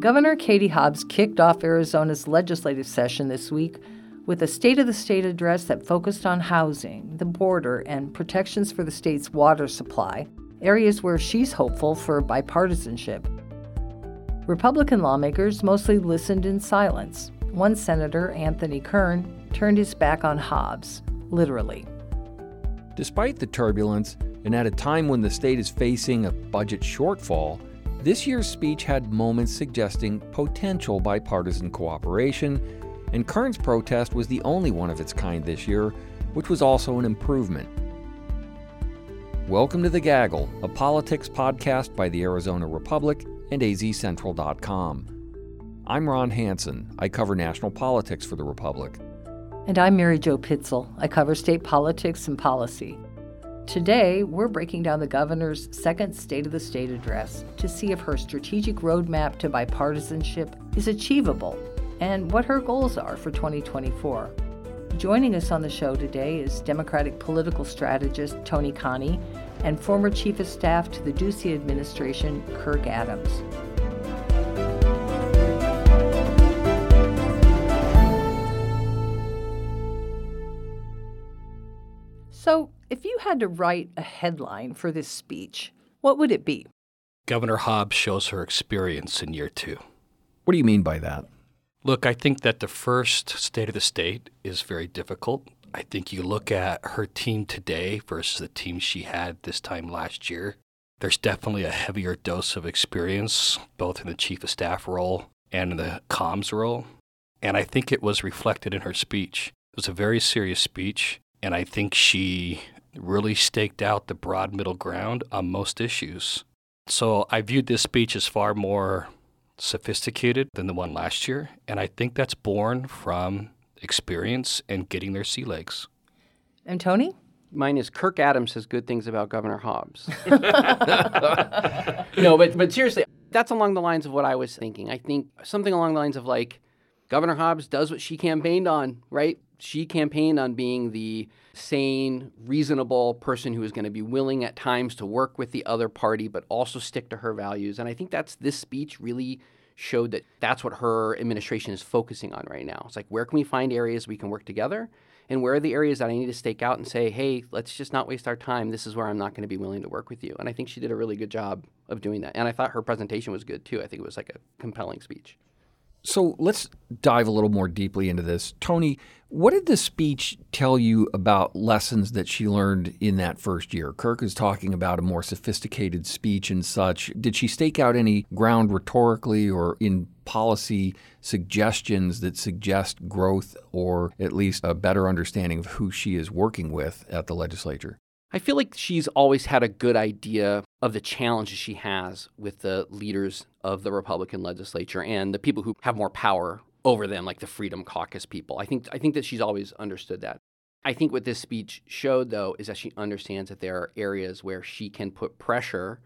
Governor Katie Hobbs kicked off Arizona's legislative session this week with a State of the State address that focused on housing, the border, and protections for the state's water supply, areas where she's hopeful for bipartisanship. Republican lawmakers mostly listened in silence. One senator, Anthony Kern, turned his back on Hobbs, literally. Despite the turbulence, and at a time when the state is facing a budget shortfall, this year's speech had moments suggesting potential bipartisan cooperation, and Kern's protest was the only one of its kind this year, which was also an improvement. Welcome to The Gaggle, a politics podcast by the Arizona Republic and azcentral.com. I'm Ron Hansen. I cover national politics for the Republic. And I'm Mary Jo Pitzl. I cover state politics and policy. Today, we're breaking down the governor's second State of the State address to see if her strategic roadmap to bipartisanship is achievable and what her goals are for 2024. Joining us on the show today is Democratic political strategist Tony Cani and former Chief of Staff to the Ducey administration, Kirk Adams. So, if you had to write a headline for this speech, what would it be? Governor Hobbs shows her experience in year two. What do you mean by that? Look, I think that the first State of the State is very difficult. I think you look at her team today versus the team she had this time last year. There's definitely a heavier dose of experience, both in the chief of staff role and in the comms role. And I think it was reflected in her speech. It was a very serious speech. And I think she really staked out the broad middle ground on most issues. So I viewed this speech as far more sophisticated than the one last year. And I think that's born from experience and getting their sea legs. And Tony? Mine is Kirk Adams says good things about Governor Hobbs. no, but but seriously, that's along the lines of what I was thinking. I think something along the lines of like Governor Hobbs does what she campaigned on, right? She campaigned on being the sane, reasonable person who is going to be willing at times to work with the other party, but also stick to her values. And I think that's this speech really showed that that's what her administration is focusing on right now. It's like, where can we find areas we can work together? And where are the areas that I need to stake out and say, hey, let's just not waste our time. This is where I'm not going to be willing to work with you. And I think she did a really good job of doing that. And I thought her presentation was good too. I think it was like a compelling speech. So let's dive a little more deeply into this. Tony, what did the speech tell you about lessons that she learned in that first year? Kirk is talking about a more sophisticated speech and such. Did she stake out any ground rhetorically or in policy suggestions that suggest growth or at least a better understanding of who she is working with at the legislature? I feel like she's always had a good idea of the challenges she has with the leaders of the Republican legislature and the people who have more power over them, like the Freedom Caucus people. I think I think that she's always understood that. I think what this speech showed, though, is that she understands that there are areas where she can put pressure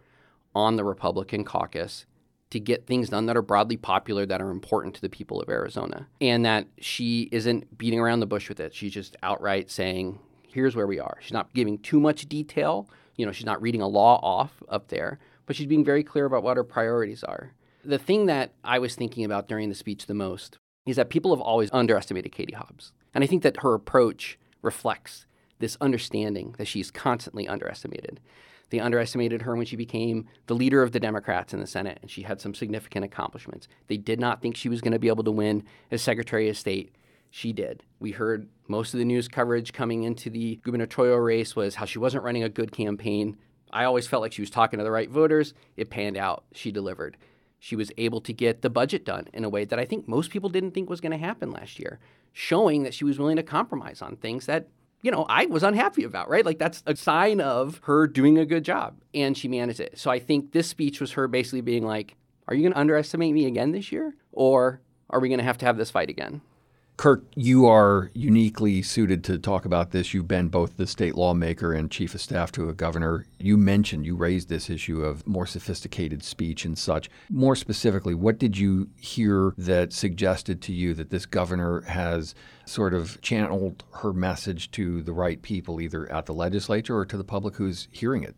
on the Republican caucus to get things done that are broadly popular, that are important to the people of Arizona, and that she isn't beating around the bush with it. She's just outright saying, here's where we are. She's not giving too much detail. You know, she's not reading a law off up there, but she's being very clear about what her priorities are. The thing that I was thinking about during the speech the most is that people have always underestimated Katie Hobbs. And I think that her approach reflects this understanding that she's constantly underestimated. They underestimated her when she became the leader of the Democrats in the Senate, and she had some significant accomplishments. They did not think she was going to be able to win as Secretary of State she did. We heard most of the news coverage coming into the gubernatorial race was how she wasn't running a good campaign. I always felt like she was talking to the right voters. It panned out. She delivered. She was able to get the budget done in a way that I think most people didn't think was going to happen last year, showing that she was willing to compromise on things that, you know, I was unhappy about, right? Like that's a sign of her doing a good job. And she managed it. So I think this speech was her basically being like, are you going to underestimate me again this year? Or are we going to have to have this fight again? Kirk, you are uniquely suited to talk about this. You've been both the state lawmaker and chief of staff to a governor. You mentioned, you raised this issue of more sophisticated speech and such. More specifically, what did you hear that suggested to you that this governor has sort of channeled her message to the right people, either at the legislature or to the public who's hearing it?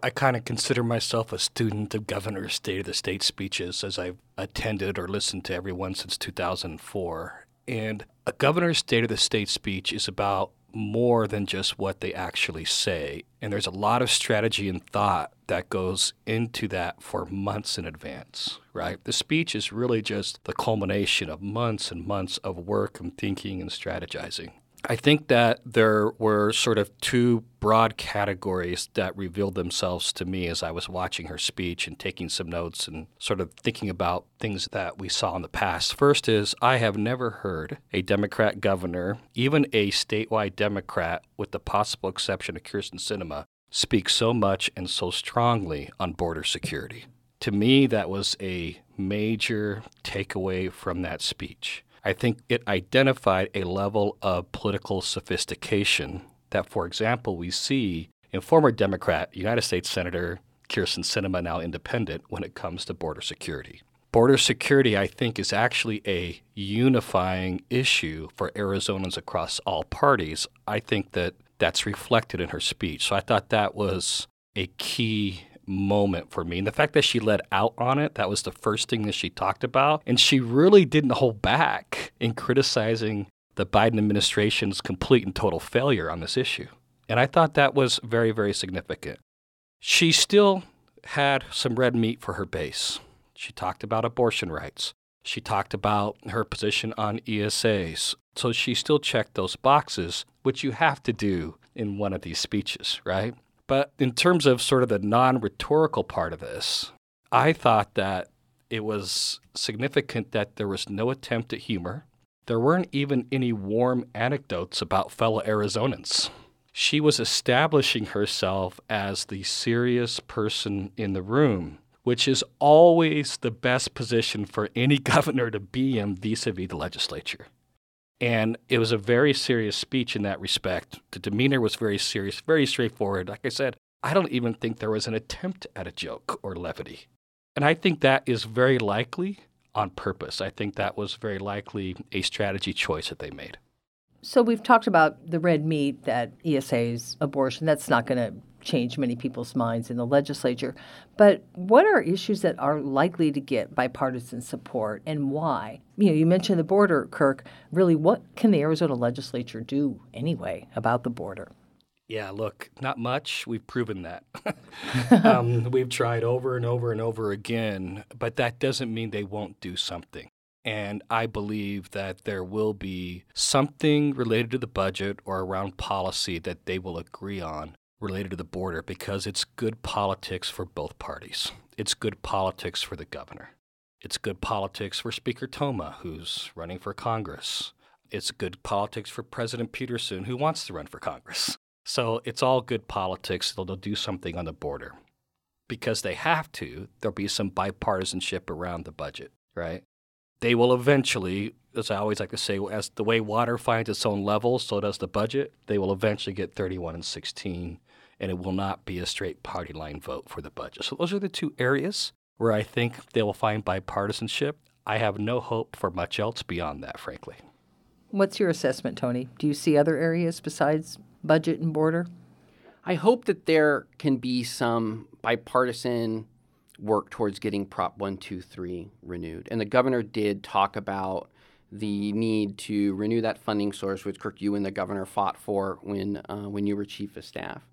I kind of consider myself a student of Governor's State of the State speeches as I've attended or listened to every one since 2004. And a Governor's State of the State speech is about more than just what they actually say. And there's a lot of strategy and thought that goes into that for months in advance, right? The speech is really just the culmination of months and months of work and thinking and strategizing. I think that there were sort of two broad categories that revealed themselves to me as I was watching her speech and taking some notes and sort of thinking about things that we saw in the past. First is I have never heard a Democrat governor, even a statewide Democrat, with the possible exception of Kyrsten Sinema, speak so much and so strongly on border security. To me, that was a major takeaway from that speech. I think it identified a level of political sophistication that, for example, we see in former Democrat United States Senator Kyrsten Sinema, now independent, when it comes to border security. Border security, I think, is actually a unifying issue for Arizonans across all parties. I think that that's reflected in her speech. So I thought that was a key moment for me. And the fact that she let out on it, that was the first thing that she talked about. And she really didn't hold back in criticizing the Biden administration's complete and total failure on this issue. And I thought that was very, very significant. She still had some red meat for her base. She talked about abortion rights. She talked about her position on ESAs. So she still checked those boxes, which you have to do in one of these speeches, right? But in terms of sort of the non rhetorical part of this, I thought that it was significant that there was no attempt at humor. There weren't even any warm anecdotes about fellow Arizonans. She was establishing herself as the serious person in the room, which is always the best position for any governor to be in vis a vis the legislature. And it was a very serious speech in that respect. The demeanor was very serious, very straightforward. Like I said, I don't even think there was an attempt at a joke or levity. And I think that is very likely on purpose. I think that was very likely a strategy choice that they made. So we've talked about the red meat that ESA's abortion. That's not going to change many people's minds in the legislature. But what are issues that are likely to get bipartisan support and why? You know, you mentioned the border, Kirk. Really, what can the Arizona legislature do anyway about the border? Yeah, look, not much. We've proven that. um, we've tried over and over and over again, but that doesn't mean they won't do something. And I believe that there will be something related to the budget or around policy that they will agree on related to the border because it's good politics for both parties. It's good politics for the governor. It's good politics for Speaker Toma, who's running for Congress. It's good politics for President Peterson, who wants to run for Congress. So it's all good politics. They'll, they'll do something on the border. Because they have to, there'll be some bipartisanship around the budget, right? They will eventually, as I always like to say, as the way water finds its own level, so does the budget. They will eventually get 31 and 16 and it will not be a straight party line vote for the budget. So those are the two areas where I think they will find bipartisanship. I have no hope for much else beyond that, frankly. What's your assessment, Tony? Do you see other areas besides budget and border? I hope that there can be some bipartisan work towards getting Prop 123 renewed. And the governor did talk about the need to renew that funding source, which Kirk, you and the governor fought for when uh, when you were chief of staff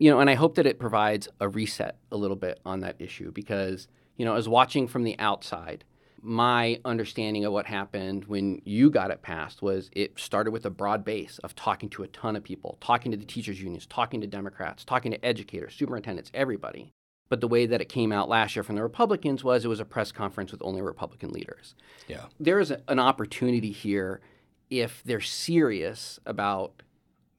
you know, and I hope that it provides a reset a little bit on that issue because, you know, as watching from the outside, my understanding of what happened when you got it passed was it started with a broad base of talking to a ton of people, talking to the teachers' unions, talking to Democrats, talking to educators, superintendents, everybody. But the way that it came out last year from the Republicans was it was a press conference with only Republican leaders. Yeah. There is a, an opportunity here if they're serious about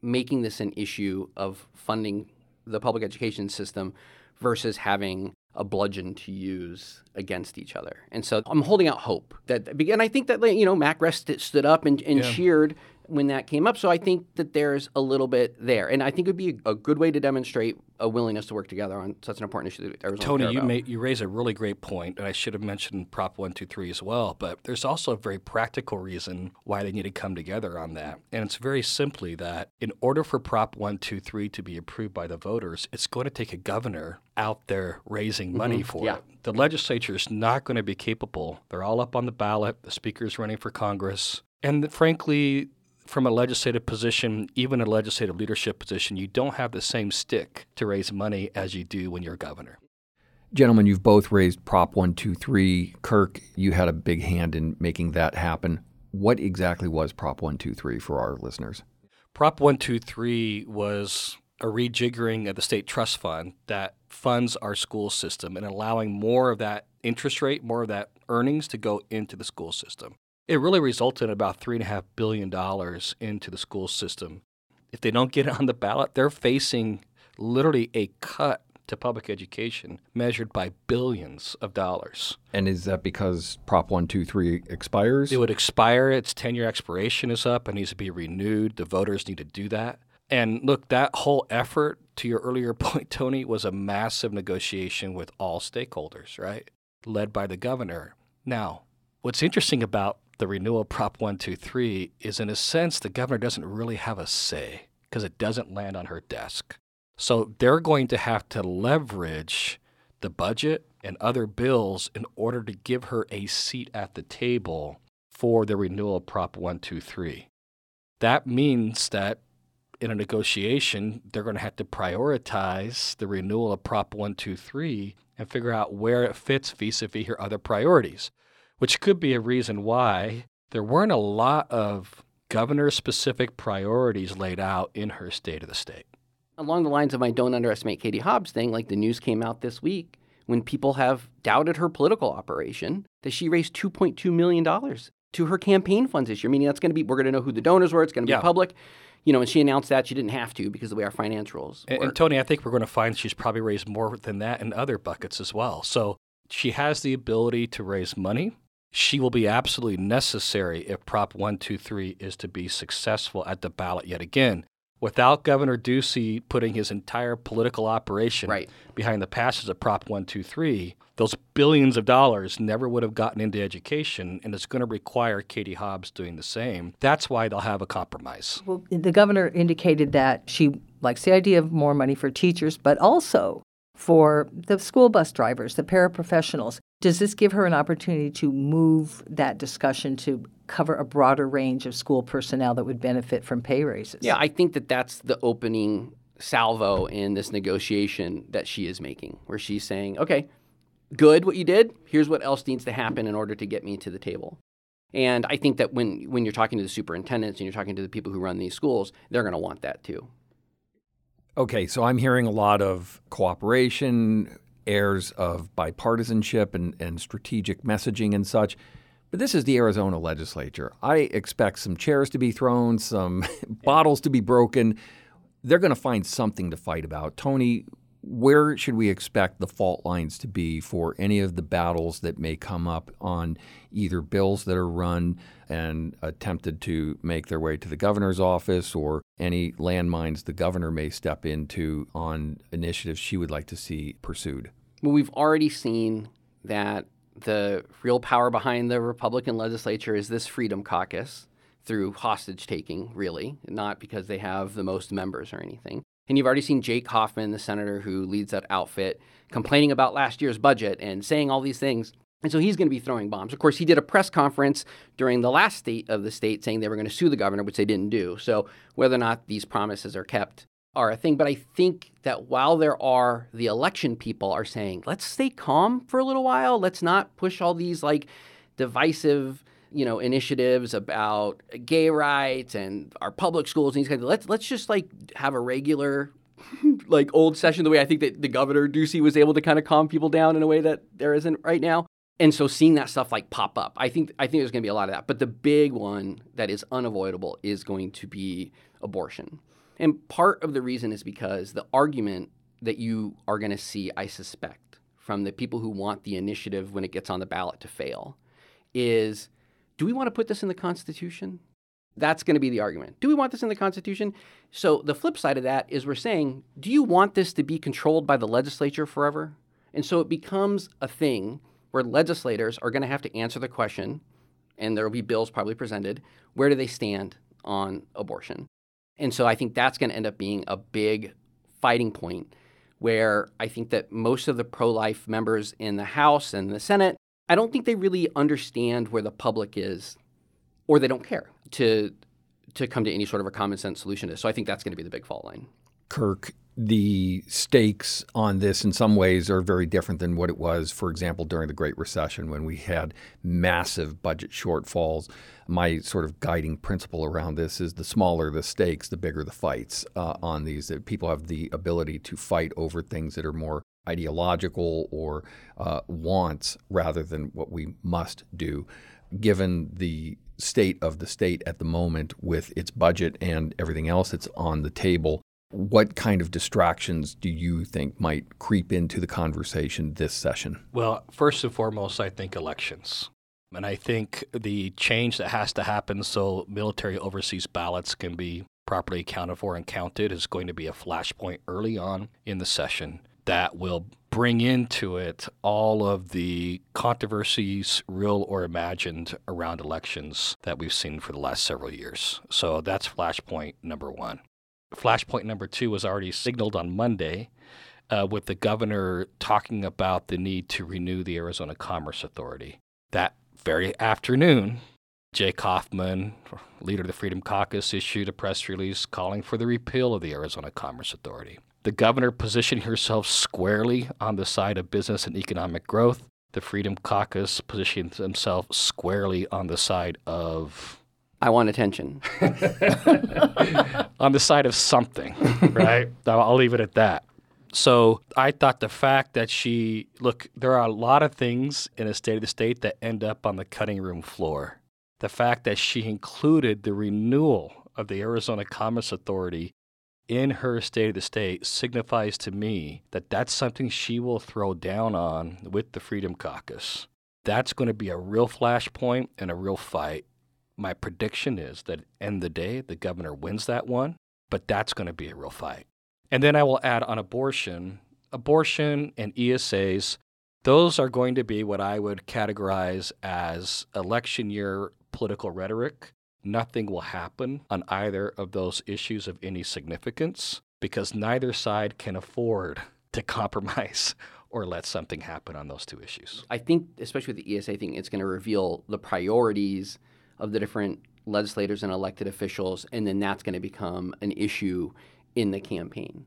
making this an issue of funding the public education system versus having a bludgeon to use against each other. And so I'm holding out hope that, and I think that, you know, Matt Gress stood up and, and yeah. cheered when that came up. So I think that there's a little bit there, and I think it would be a good way to demonstrate a willingness to work together on such an important issue that Arizona. Tony, you made, you raise a really great point, and I should have mentioned Prop 123 as well. But there's also a very practical reason why they need to come together on that, and it's very simply that in order for Prop 123 to be approved by the voters, it's going to take a governor out there raising mm-hmm. money for Yeah. it. The legislature is not going to be capable. They're all up on the ballot. The speaker's running for Congress, and frankly. From a legislative position, even a legislative leadership position, you don't have the same stick to raise money as you do when you're governor. Gentlemen, you've both raised Prop 123. Kirk, you had a big hand in making that happen. What exactly was Prop 123 for our listeners? Prop 123 was a rejiggering of the state trust fund that funds our school system and allowing more of that interest rate, more of that earnings to go into the school system. It really resulted in about $3.5 billion into the school system. If they don't get it on the ballot, they're facing literally a cut to public education measured by billions of dollars. And is that because Prop 123 expires? It would expire. Its 10 year expiration is up and needs to be renewed. The voters need to do that. And look, that whole effort, to your earlier point, Tony, was a massive negotiation with all stakeholders, right? Led by the governor. Now, what's interesting about the renewal Prop 123 is, in a sense, the governor doesn't really have a say because it doesn't land on her desk. So they're going to have to leverage the budget and other bills in order to give her a seat at the table for the renewal of Prop 123. That means that in a negotiation, they're going to have to prioritize the renewal of Prop 123 and figure out where it fits vis a vis her other priorities, which could be a reason why there weren't a lot of governor specific priorities laid out in her State of the State. along the lines of my don't underestimate Katie Hobbs thing, like the news came out this week when people have doubted her political operation that she raised $2.2 million to her campaign funds this year, meaning that's going to be, we're going to know who the donors were, it's going to be Yeah. public. You know, and she announced that she didn't have to because of the way our finance rules And, and Tony, I think we're going to find she's probably raised more than that in other buckets as well. So she has the ability to raise money. She will be absolutely necessary if Prop 123 is to be successful at the ballot yet again. Without Governor Ducey putting his entire political operation Right. behind the passage of Prop 123, those billions of dollars never would have gotten into education, and it's going to require Katie Hobbs doing the same. That's why they'll have a compromise. Well, the governor indicated that she likes the idea of more money for teachers, but also for the school bus drivers, the paraprofessionals. Does this give her an opportunity to move that discussion to cover a broader range of school personnel that would benefit from pay raises? Yeah, I think that that's the opening salvo in this negotiation that she is making, where she's saying, okay, good what you did. Here's what else needs to happen in order to get me to the table. And I think that when, when you're talking to the superintendents and you're talking to the people who run these schools, they're going to want that too. Okay, so I'm hearing a lot of cooperation, airs of bipartisanship and, and strategic messaging and such. But this is the Arizona legislature. I expect some chairs to be thrown, some bottles to be broken. They're going to find something to fight about. Tony, where should we expect the fault lines to be for any of the battles that may come up on either bills that are run and attempted to make their way to the governor's office or any landmines the governor may step into on initiatives she would like to see pursued? Well, we've already seen that the real power behind the Republican legislature is this Freedom Caucus through hostage taking, really, not because they have the most members or anything. And you've already seen Jake Hoffman, the senator who leads that outfit, complaining about last year's budget and saying all these things. And so he's going to be throwing bombs. Of course, he did a press conference during the last state of the state saying they were going to sue the governor, which they didn't do. So whether or not these promises are kept are a thing. But I think that while there are the election people are saying, let's stay calm for a little while, let's not push all these like divisive you know initiatives about gay rights and our public schools and these kinds of let's let's just like have a regular like old session the way I think that the governor Ducey was able to kind of calm people down in a way that there isn't right now. And so seeing that stuff like pop up, I think I think there's going to be a lot of that. But the big one that is unavoidable is going to be abortion. And part of the reason is because the argument that you are going to see, I suspect, from the people who want the initiative when it gets on the ballot to fail is do we want to put this in the Constitution? That's going to be the argument. Do we want this in the Constitution? So the flip side of that is we're saying, do you want this to be controlled by the legislature forever? And so it becomes a thing where legislators are going to have to answer the question, and there will be bills probably presented where do they stand on abortion? And so I think that's going to end up being a big fighting point where I think that most of the pro life members in the House and the Senate, I don't think they really understand where the public is or they don't care to to come to any sort of a common sense solution to. So I think that's going to be the big fault line. Kirk, the stakes on this in some ways are very different than what it was, for example, during the Great Recession when we had massive budget shortfalls. My sort of guiding principle around this is the smaller the stakes, the bigger the fights uh, on these. That people have the ability to fight over things that are more ideological or uh, wants rather than what we must do, given the state of the state at the moment with its budget and everything else that's on the table. What kind of distractions do you think might creep into the conversation this session? Well, first and foremost, I think elections. And I think the change that has to happen so military overseas ballots can be properly accounted for and counted is going to be a flashpoint early on in the session that will bring into it all of the controversies, real or imagined, around elections that we've seen for the last several years. So that's flashpoint number one. Flashpoint number two was already signaled on Monday. Uh, with the governor talking about the need to renew the Arizona Commerce Authority. That very afternoon, Jake Hoffman, leader of the Freedom Caucus, issued a press release calling for the repeal of the Arizona Commerce Authority the governor positioning herself squarely on the side of business and economic growth. The Freedom Caucus positioning themselves squarely on the side of. I want attention. on the side of something, right? I'll leave it at that. So I thought the fact that she, look, there are a lot of things in a state of the state that end up on the cutting room floor. The fact that she included the renewal of the Arizona Commerce Authority in her state of the state signifies to me that that's something she will throw down on with the Freedom Caucus. That's going to be a real flashpoint and a real fight. My prediction is that end the day, the governor wins that one, but that's going to be a real fight. And then I will add on abortion, abortion and ESAs, those are going to be what I would categorize as election year political rhetoric nothing will happen on either of those issues of any significance because neither side can afford to compromise or let something happen on those two issues. I think, especially with the ESA thing, it's going to reveal the priorities of the different legislators and elected officials, and then that's going to become an issue in the campaign.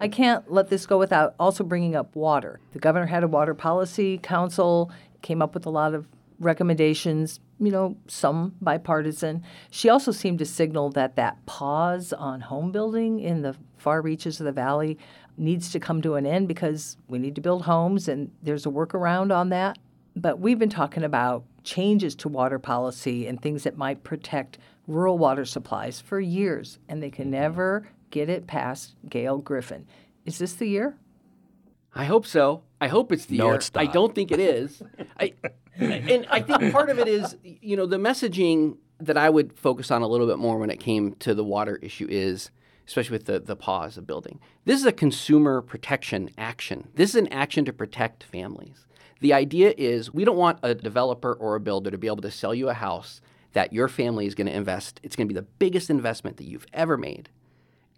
I can't let this go without also bringing up water. The governor had a water policy council, came up with a lot of recommendations, you know, some bipartisan. She also seemed to signal that that pause on home building in the far reaches of the valley needs to come to an end because we need to build homes and there's a workaround on that. But we've been talking about changes to water policy and things that might protect rural water supplies for years, and they can mm-hmm. never get it past Gail Griffin. Is this the year? I hope so. I hope it's the no, year. It's not. I don't think it is. I, and I think part of it is, you know, the messaging that I would focus on a little bit more when it came to the water issue is, especially with the, the pause of building, this is a consumer protection action. This is an action to protect families. The idea is we don't want a developer or a builder to be able to sell you a house that your family is going to invest. It's going to be the biggest investment that you've ever made.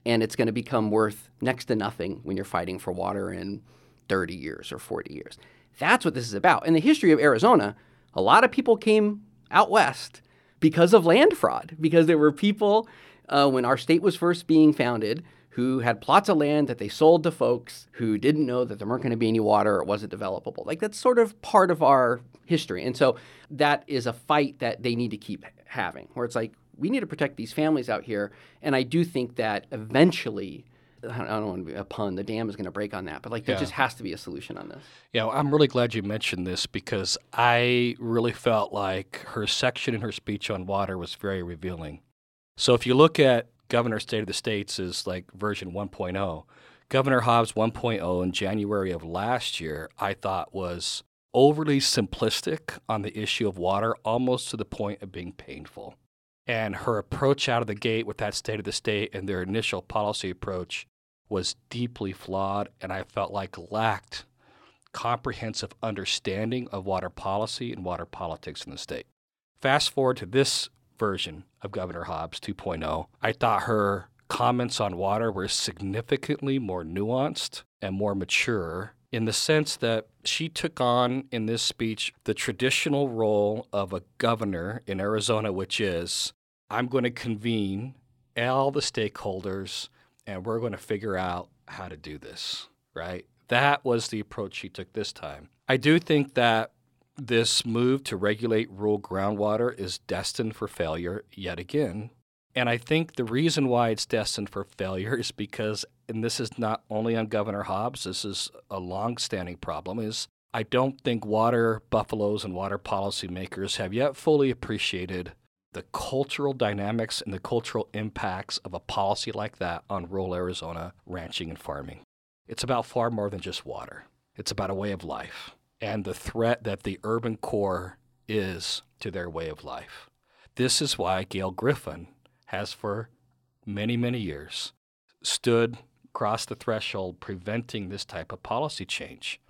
And it's going to become worth next to nothing when you're fighting for water in 30 years or 40 years. That's what this is about. In the history of Arizona, a lot of people came out west because of land fraud, because there were people uh, when our state was first being founded who had plots of land that they sold to folks who didn't know that there weren't going to be any water or it wasn't developable. Like that's sort of part of our history. And so that is a fight that they need to keep having, where it's like, we need to protect these families out here. And I do think that eventually I don't want to be a pun. The dam is going to break on that, but like there yeah. just has to be a solution on this. Yeah, well, I'm really glad you mentioned this because I really felt like her section in her speech on water was very revealing. So if you look at Governor State of the States is like version 1.0. Governor Hobbs 1.0 in January of last year, I thought was overly simplistic on the issue of water, almost to the point of being painful. And her approach out of the gate with that state of the state and their initial policy approach was deeply flawed and I felt like lacked comprehensive understanding of water policy and water politics in the state. Fast forward to this version of Governor Hobbs 2.0, I thought her comments on water were significantly more nuanced and more mature in the sense that she took on in this speech the traditional role of a governor in Arizona, which is I'm going to convene all the stakeholders and we're going to figure out how to do this, right? That was the approach she took this time. I do think that this move to regulate rural groundwater is destined for failure yet again. And I think the reason why it's destined for failure is because, and this is not only on Governor Hobbs, this is a long-standing problem, is I don't think water buffaloes and water policymakers have yet fully appreciated the cultural dynamics and the cultural impacts of a policy like that on rural Arizona ranching and farming. It's about far more than just water. It's about a way of life and the threat that the urban core is to their way of life. This is why Gail Griffin has for many, many years stood across the threshold preventing this type of policy change.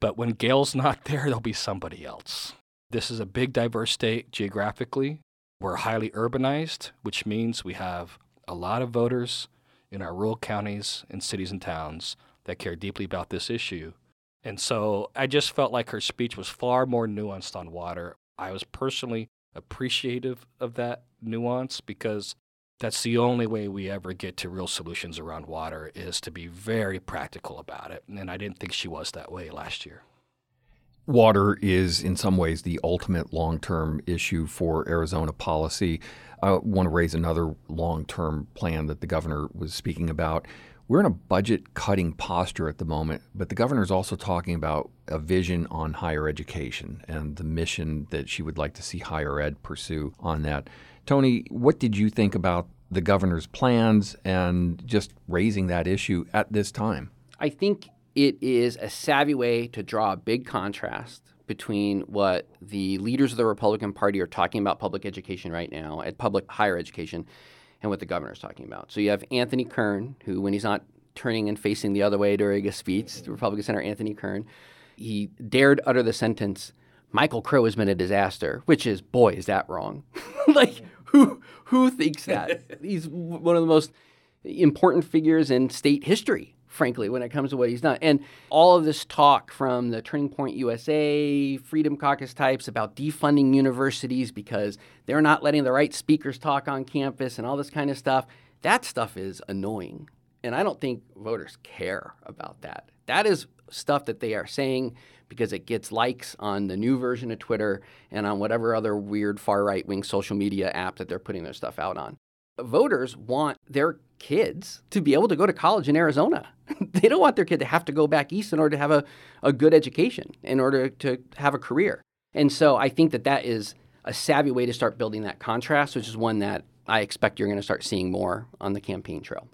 But when Gail's not there, there'll be somebody else. This is a big, diverse state geographically. We're highly urbanized, which means we have a lot of voters in our rural counties and cities and towns that care deeply about this issue. And so I just felt like her speech was far more nuanced on water. I was personally appreciative of that nuance because that's the only way we ever get to real solutions around water is to be very practical about it. And I didn't think she was that way last year. Water is, in some ways, the ultimate long term issue for Arizona policy. I want to raise another long term plan that the governor was speaking about. We're in a budget cutting posture at the moment, but the governor is also talking about a vision on higher education and the mission that she would like to see higher ed pursue on that. Tony, what did you think about the governor's plans and just raising that issue at this time? I think it is a savvy way to draw a big contrast between what the leaders of the Republican Party are talking about public education right now, at public higher education, and what the governor is talking about. So you have Anthony Kern, who, when he's not turning and facing the other way during a speech, the Republican Senator Anthony Kern, he dared utter the sentence, Michael Crow has been a disaster, which is, boy, is that wrong. like, who, who thinks that? he's one of the most important figures in state history frankly, when it comes to what he's done. And all of this talk from the Turning Point USA, Freedom Caucus types about defunding universities because they're not letting the right speakers talk on campus and all this kind of stuff, that stuff is annoying. And I don't think voters care about that. That is stuff that they are saying because it gets likes on the new version of Twitter and on whatever other weird far right wing social media app that they're putting their stuff out on. Voters want their kids to be able to go to college in Arizona. they don't want their kid to have to go back east in order to have a, a good education, in order to have a career. And so I think that that is a savvy way to start building that contrast, which is one that I expect you're going to start seeing more on the campaign trail.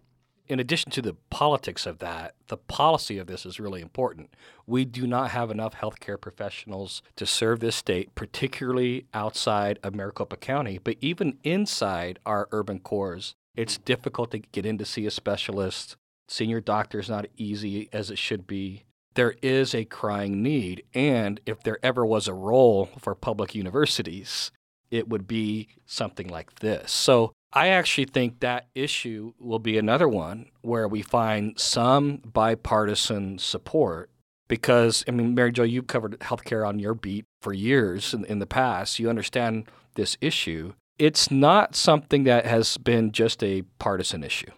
In addition to the politics of that, the policy of this is really important. We do not have enough healthcare professionals to serve this state, particularly outside of Maricopa County, but even inside our urban cores. It's difficult to get in to see a specialist. Senior doctor is not easy as it should be. There is a crying need. And if there ever was a role for public universities, it would be something like this. So I actually think that issue will be another one where we find some bipartisan support because, I mean, Mary Jo, you've covered healthcare on your beat for years in, in the past. You understand this issue it's not something that has been just a partisan issue.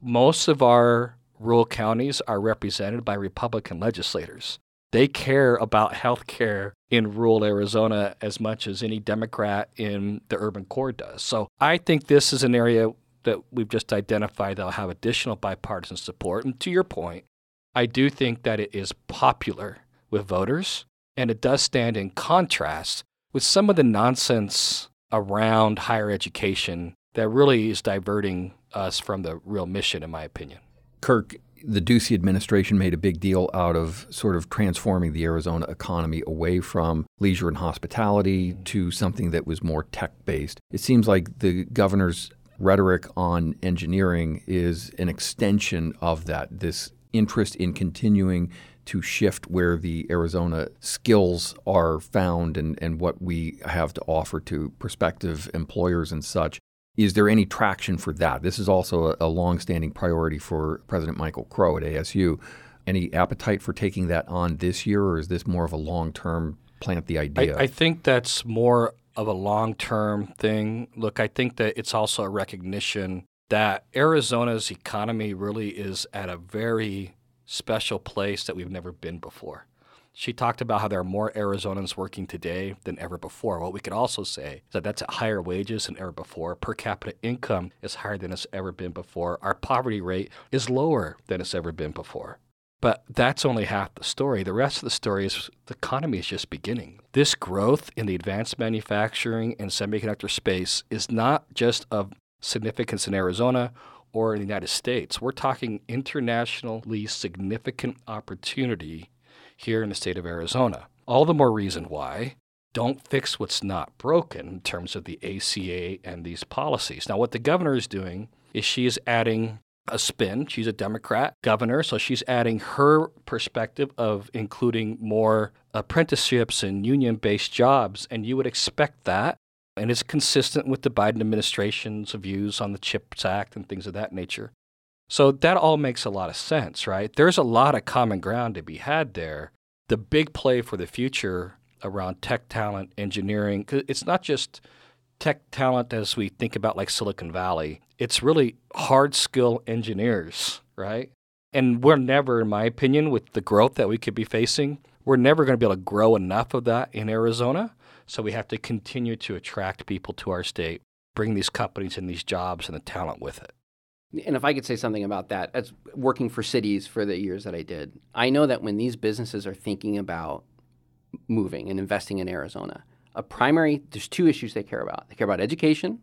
Most of our rural counties are represented by Republican legislators. They care about health care in rural Arizona as much as any Democrat in the urban core does. So I think this is an area that we've just identified that'll have additional bipartisan support. And to your point, I do think that it is popular with voters, and it does stand in contrast with some of the nonsense around higher education that really is diverting us from the real mission, in my opinion. Kirk, the Ducey administration made a big deal out of sort of transforming the Arizona economy away from leisure and hospitality to something that was more tech based. It seems like the governor's rhetoric on engineering is an extension of that, this interest in continuing to shift where the Arizona skills are found and, and what we have to offer to prospective employers and such. Is there any traction for that? This is also a, a longstanding priority for President Michael Crow at ASU. Any appetite for taking that on this year, or is this more of a long term plant the idea? I, I think that's more of a long term thing. Look, I think that it's also a recognition that Arizona's economy really is at a very special place that we've never been before. She talked about how there are more Arizonans working today than ever before. What we could also say is that that's at higher wages than ever before. Per capita income is higher than it's ever been before. Our poverty rate is lower than it's ever been before. But that's only half the story. The rest of the story is the economy is just beginning. This growth in the advanced manufacturing and semiconductor space is not just of significance in Arizona or in the United States. We're talking internationally significant opportunity here in the state of Arizona. All the more reason why don't fix what's not broken in terms of the ACA and these policies. Now, what the governor is doing is she is adding a spin. She's a Democrat governor, so she's adding her perspective of including more apprenticeships and union based jobs. And you would expect that. And it's consistent with the Biden administration's views on the CHIPS Act and things of that nature. So that all makes a lot of sense, right? There's a lot of common ground to be had there. The big play for the future around tech talent, engineering, it's not just tech talent as we think about like Silicon Valley. It's really hard skill engineers, right? And we're never, in my opinion, with the growth that we could be facing, we're never going to be able to grow enough of that in Arizona. So we have to continue to attract people to our state, bring these companies and these jobs and the talent with it. And if I could say something about that, as working for cities for the years that I did, I know that when these businesses are thinking about moving and investing in Arizona, a primary there's two issues they care about. They care about education.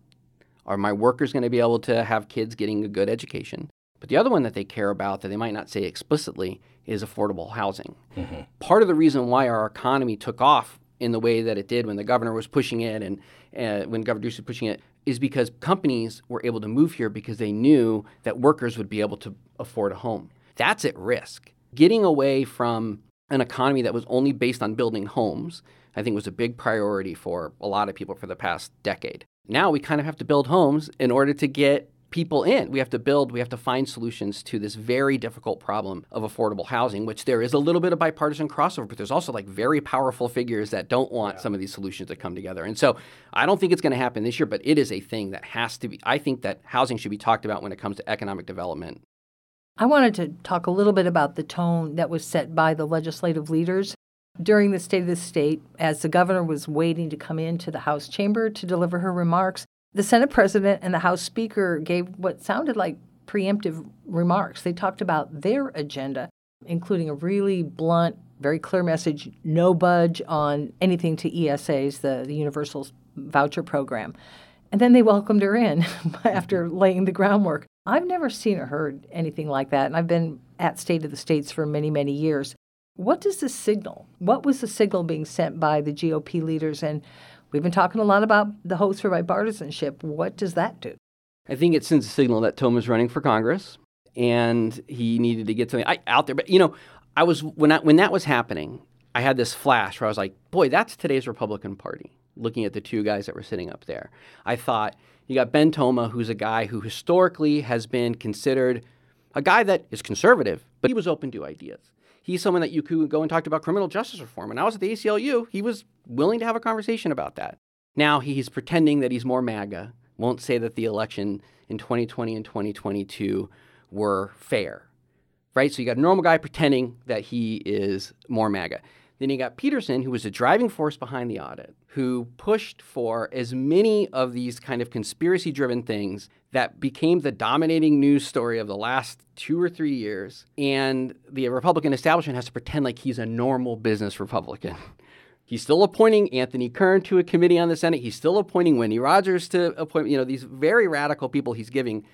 Are my workers going to be able to have kids getting a good education? But the other one that they care about that they might not say explicitly is affordable housing. Mm-hmm. Part of the reason why our economy took off in the way that it did when the governor was pushing it and uh, when Governor Ducey was pushing it is because companies were able to move here because they knew that workers would be able to afford a home. That's at risk. Getting away from an economy that was only based on building homes, I think was a big priority for a lot of people for the past decade. Now we kind of have to build homes in order to get people in. We have to build, we have to find solutions to this very difficult problem of affordable housing, which there is a little bit of bipartisan crossover, but there's also like very powerful figures that don't want yeah. some of these solutions to come together. And so I don't think it's going to happen this year, but it is a thing that has to be, I think that housing should be talked about when it comes to economic development. I wanted to talk a little bit about the tone that was set by the legislative leaders during the State of the State as the governor was waiting to come into the House chamber to deliver her remarks. The Senate president and the House Speaker gave what sounded like preemptive remarks. They talked about their agenda, including a really blunt, very clear message no budge on anything to ESAs, the, the Universal Voucher Program. And then they welcomed her in after laying the groundwork. I've never seen or heard anything like that, and I've been at State of the States for many, many years. What does this signal? What was the signal being sent by the GOP leaders, and We've been talking a lot about the hopes for bipartisanship. What does that do? I think it sends a signal that Tom is running for Congress and he needed to get something out there. But, you know, I was, when, I, when that was happening, I had this flash where I was like, boy, that's today's Republican Party, looking at the two guys that were sitting up there. I thought, you got Ben Toma, who's a guy who historically has been considered a guy that is conservative, but he was open to ideas he's someone that you could go and talk about criminal justice reform. And I was at the ACLU, he was willing to have a conversation about that. Now he's pretending that he's more MAGA, won't say that the election in 2020 and 2022 were fair, right? So you got a normal guy pretending that he is more MAGA. Then you got Peterson, who was the driving force behind the audit, who pushed for as many of these kind of conspiracy driven things that became the dominating news story of the last two or three years. And the Republican establishment has to pretend like he's a normal business Republican. He's still appointing Anthony Kern to a committee on the Senate. He's still appointing Wendy Rogers to appoint, you know, these very radical people he's giving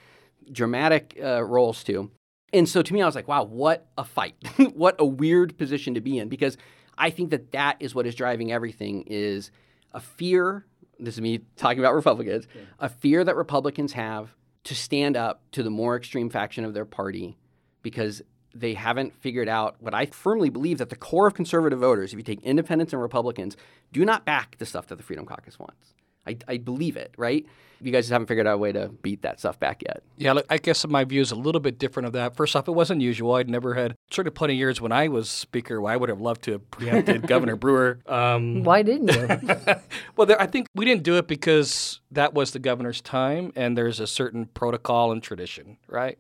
dramatic uh, roles to. And so to me, I was like, wow, what a fight. what a weird position to be in because I think that that is what is driving everything is a fear. This is me talking about Republicans, yeah. a fear that Republicans have to stand up to the more extreme faction of their party because they haven't figured out what I firmly believe that the core of conservative voters, if you take independents and Republicans, do not back the stuff that the Freedom Caucus wants. I, I believe it, right? You guys just haven't figured out a way to beat that stuff back yet. Yeah, look, I guess my view is a little bit different of that. First off, it wasn't usual. I'd never had sort of plenty of years when I was speaker. Where I would have loved to have preempted Governor Brewer. Um, Why didn't you? well, there, I think we didn't do it because that was the governor's time, and there's a certain protocol and tradition, right?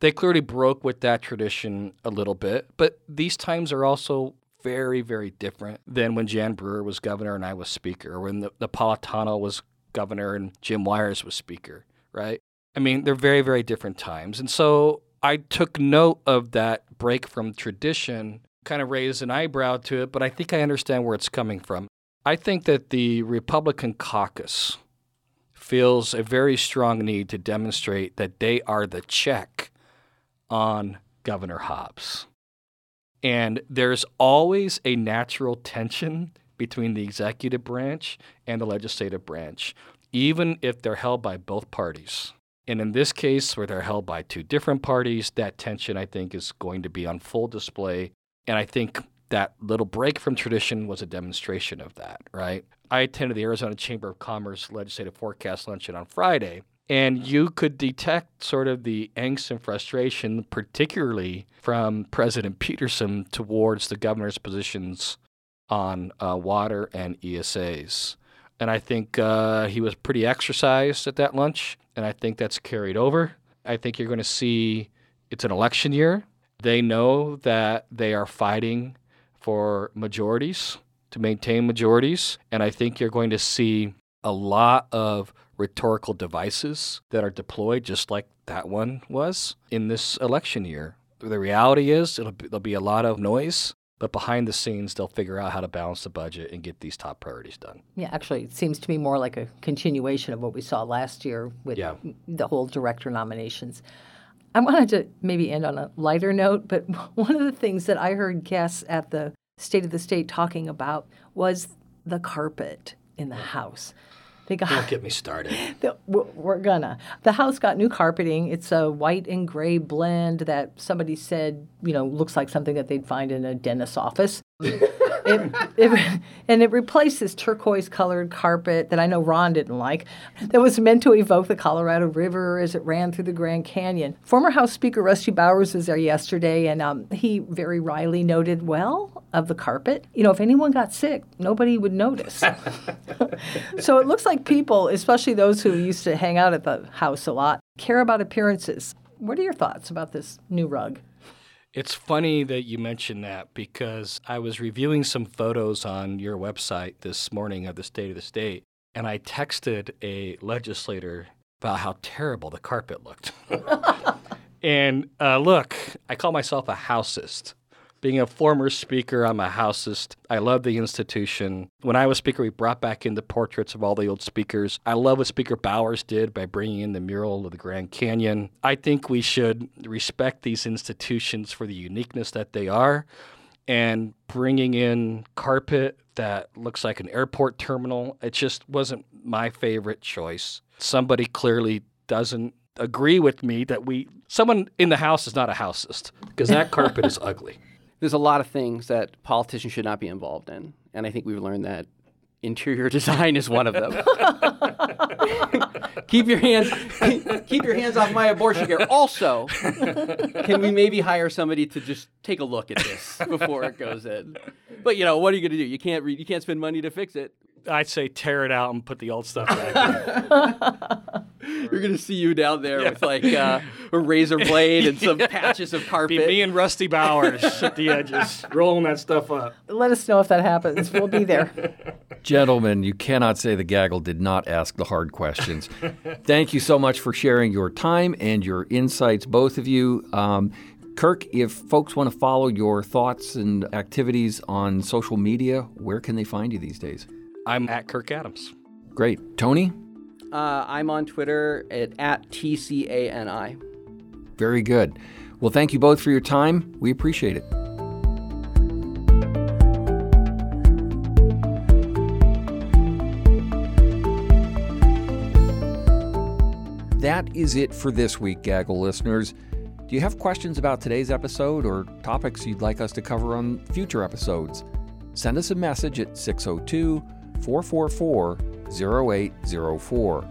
They clearly broke with that tradition a little bit, but these times are also very, very different than when Jan Brewer was governor and I was speaker, or when the, Napolitano was governor and Jim Weiers was speaker, right? I mean, they're very, very different times. And so I took note of that break from tradition, kind of raised an eyebrow to it, but I think I understand where it's coming from. I think that the Republican caucus feels a very strong need to demonstrate that they are the check on Governor Hobbs. And there's always a natural tension between the executive branch and the legislative branch, even if they're held by both parties. And in this case, where they're held by two different parties, that tension, I think, is going to be on full display. And I think that little break from tradition was a demonstration of that, right? I attended the Arizona Chamber of Commerce Legislative Forecast Luncheon on Friday, and you could detect sort of the angst and frustration, particularly from President Petersen towards the governor's positions on uh, water and ESAs. And I think uh, he was pretty exercised at that lunch, and I think that's carried over. I think you're going to see it's an election year. They know that they are fighting for majorities to maintain majorities, and I think you're going to see a lot of rhetorical devices that are deployed, just like that one was in this election year. The reality is, it'll be, there'll be a lot of noise, but behind the scenes, they'll figure out how to balance the budget and get these top priorities done. Yeah, actually, it seems to me more like a continuation of what we saw last year with yeah. the whole director nominations. I wanted to maybe end on a lighter note, but one of the things that I heard guests at the State of the State talking about was the carpet in the house. They got, Don't get me started. The, we're gonna. The house got new carpeting. It's a white and gray blend that somebody said, you know, looks like something that they'd find in a dentist's office it, it, and it replaced this turquoise colored carpet that I know Ron didn't like, that was meant to evoke the Colorado River as it ran through the Grand Canyon. Former House Speaker Rusty Bowers was there yesterday, and um, he very wryly noted, well, of the carpet, you know, if anyone got sick, nobody would notice. so it looks like people, especially those who used to hang out at the house a lot, care about appearances. What are your thoughts about this new rug? It's funny that you mentioned that because I was reviewing some photos on your website this morning of the state of the state, and I texted a legislator about how terrible the carpet looked. and uh, look, I call myself a houseist. Being a former speaker, I'm a houseist. I love the institution. When I was speaker, we brought back in the portraits of all the old speakers. I love what Speaker Bowers did by bringing in the mural of the Grand Canyon. I think we should respect these institutions for the uniqueness that they are and bringing in carpet that looks like an airport terminal. It just wasn't my favorite choice. Somebody clearly doesn't agree with me that we someone in the house is not a houseist because that carpet is ugly there's a lot of things that politicians should not be involved in, and I think we've learned that interior design is one of them. keep your hands keep your hands off my abortion care. Also, can we maybe hire somebody to just take a look at this before it goes in? But you know, what are you going to do? You can't re- you can't spend money to fix it. I'd say tear it out and put the old stuff back. You're gonna see you down there yeah. with like uh, a razor blade and some yeah. patches of carpet. Be me and Rusty Bowers at the edges, rolling that stuff up. Let us know if that happens. We'll be there. Gentlemen, you cannot say the gaggle did not ask the hard questions. Thank you so much for sharing your time and your insights, both of you. Um, Kirk, if folks want to follow your thoughts and activities on social media, where can they find you these days? I'm at Kirk Adams. Great. Tony? Uh, I'm on Twitter at, at TCANI. Very good. Well, thank you both for your time. We appreciate it. That is it for this week, Gaggle listeners. Do you have questions about today's episode or topics you'd like us to cover on future episodes? Send us a message at 602 444 0804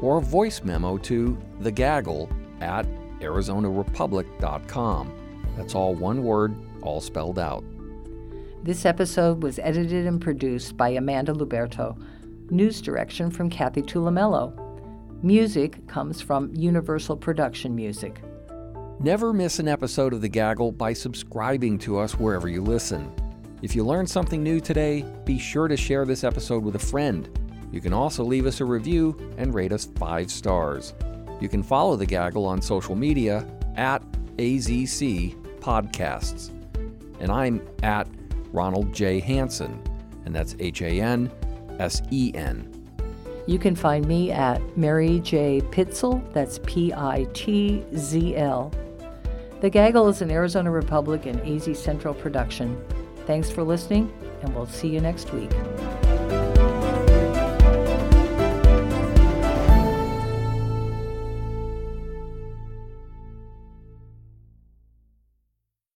or voice memo to the gaggle at arizonarepublic.com. That's all one word, all spelled out. This episode was edited and produced by Amanda Luberto. News direction from Kathy Tulumello. Music comes from Universal Production Music. Never miss an episode of The Gaggle by subscribing to us wherever you listen. If you learned something new today, be sure to share this episode with a friend. You can also leave us a review and rate us five stars. You can follow The Gaggle on social media at AZC Podcasts. And I'm at Ronald J. Hansen, and that's H A N S E N. You can find me at Mary J. Pitzl, that's P I T Z L. The Gaggle is an Arizona Republic and AZ Central production. Thanks for listening, and we'll see you next week.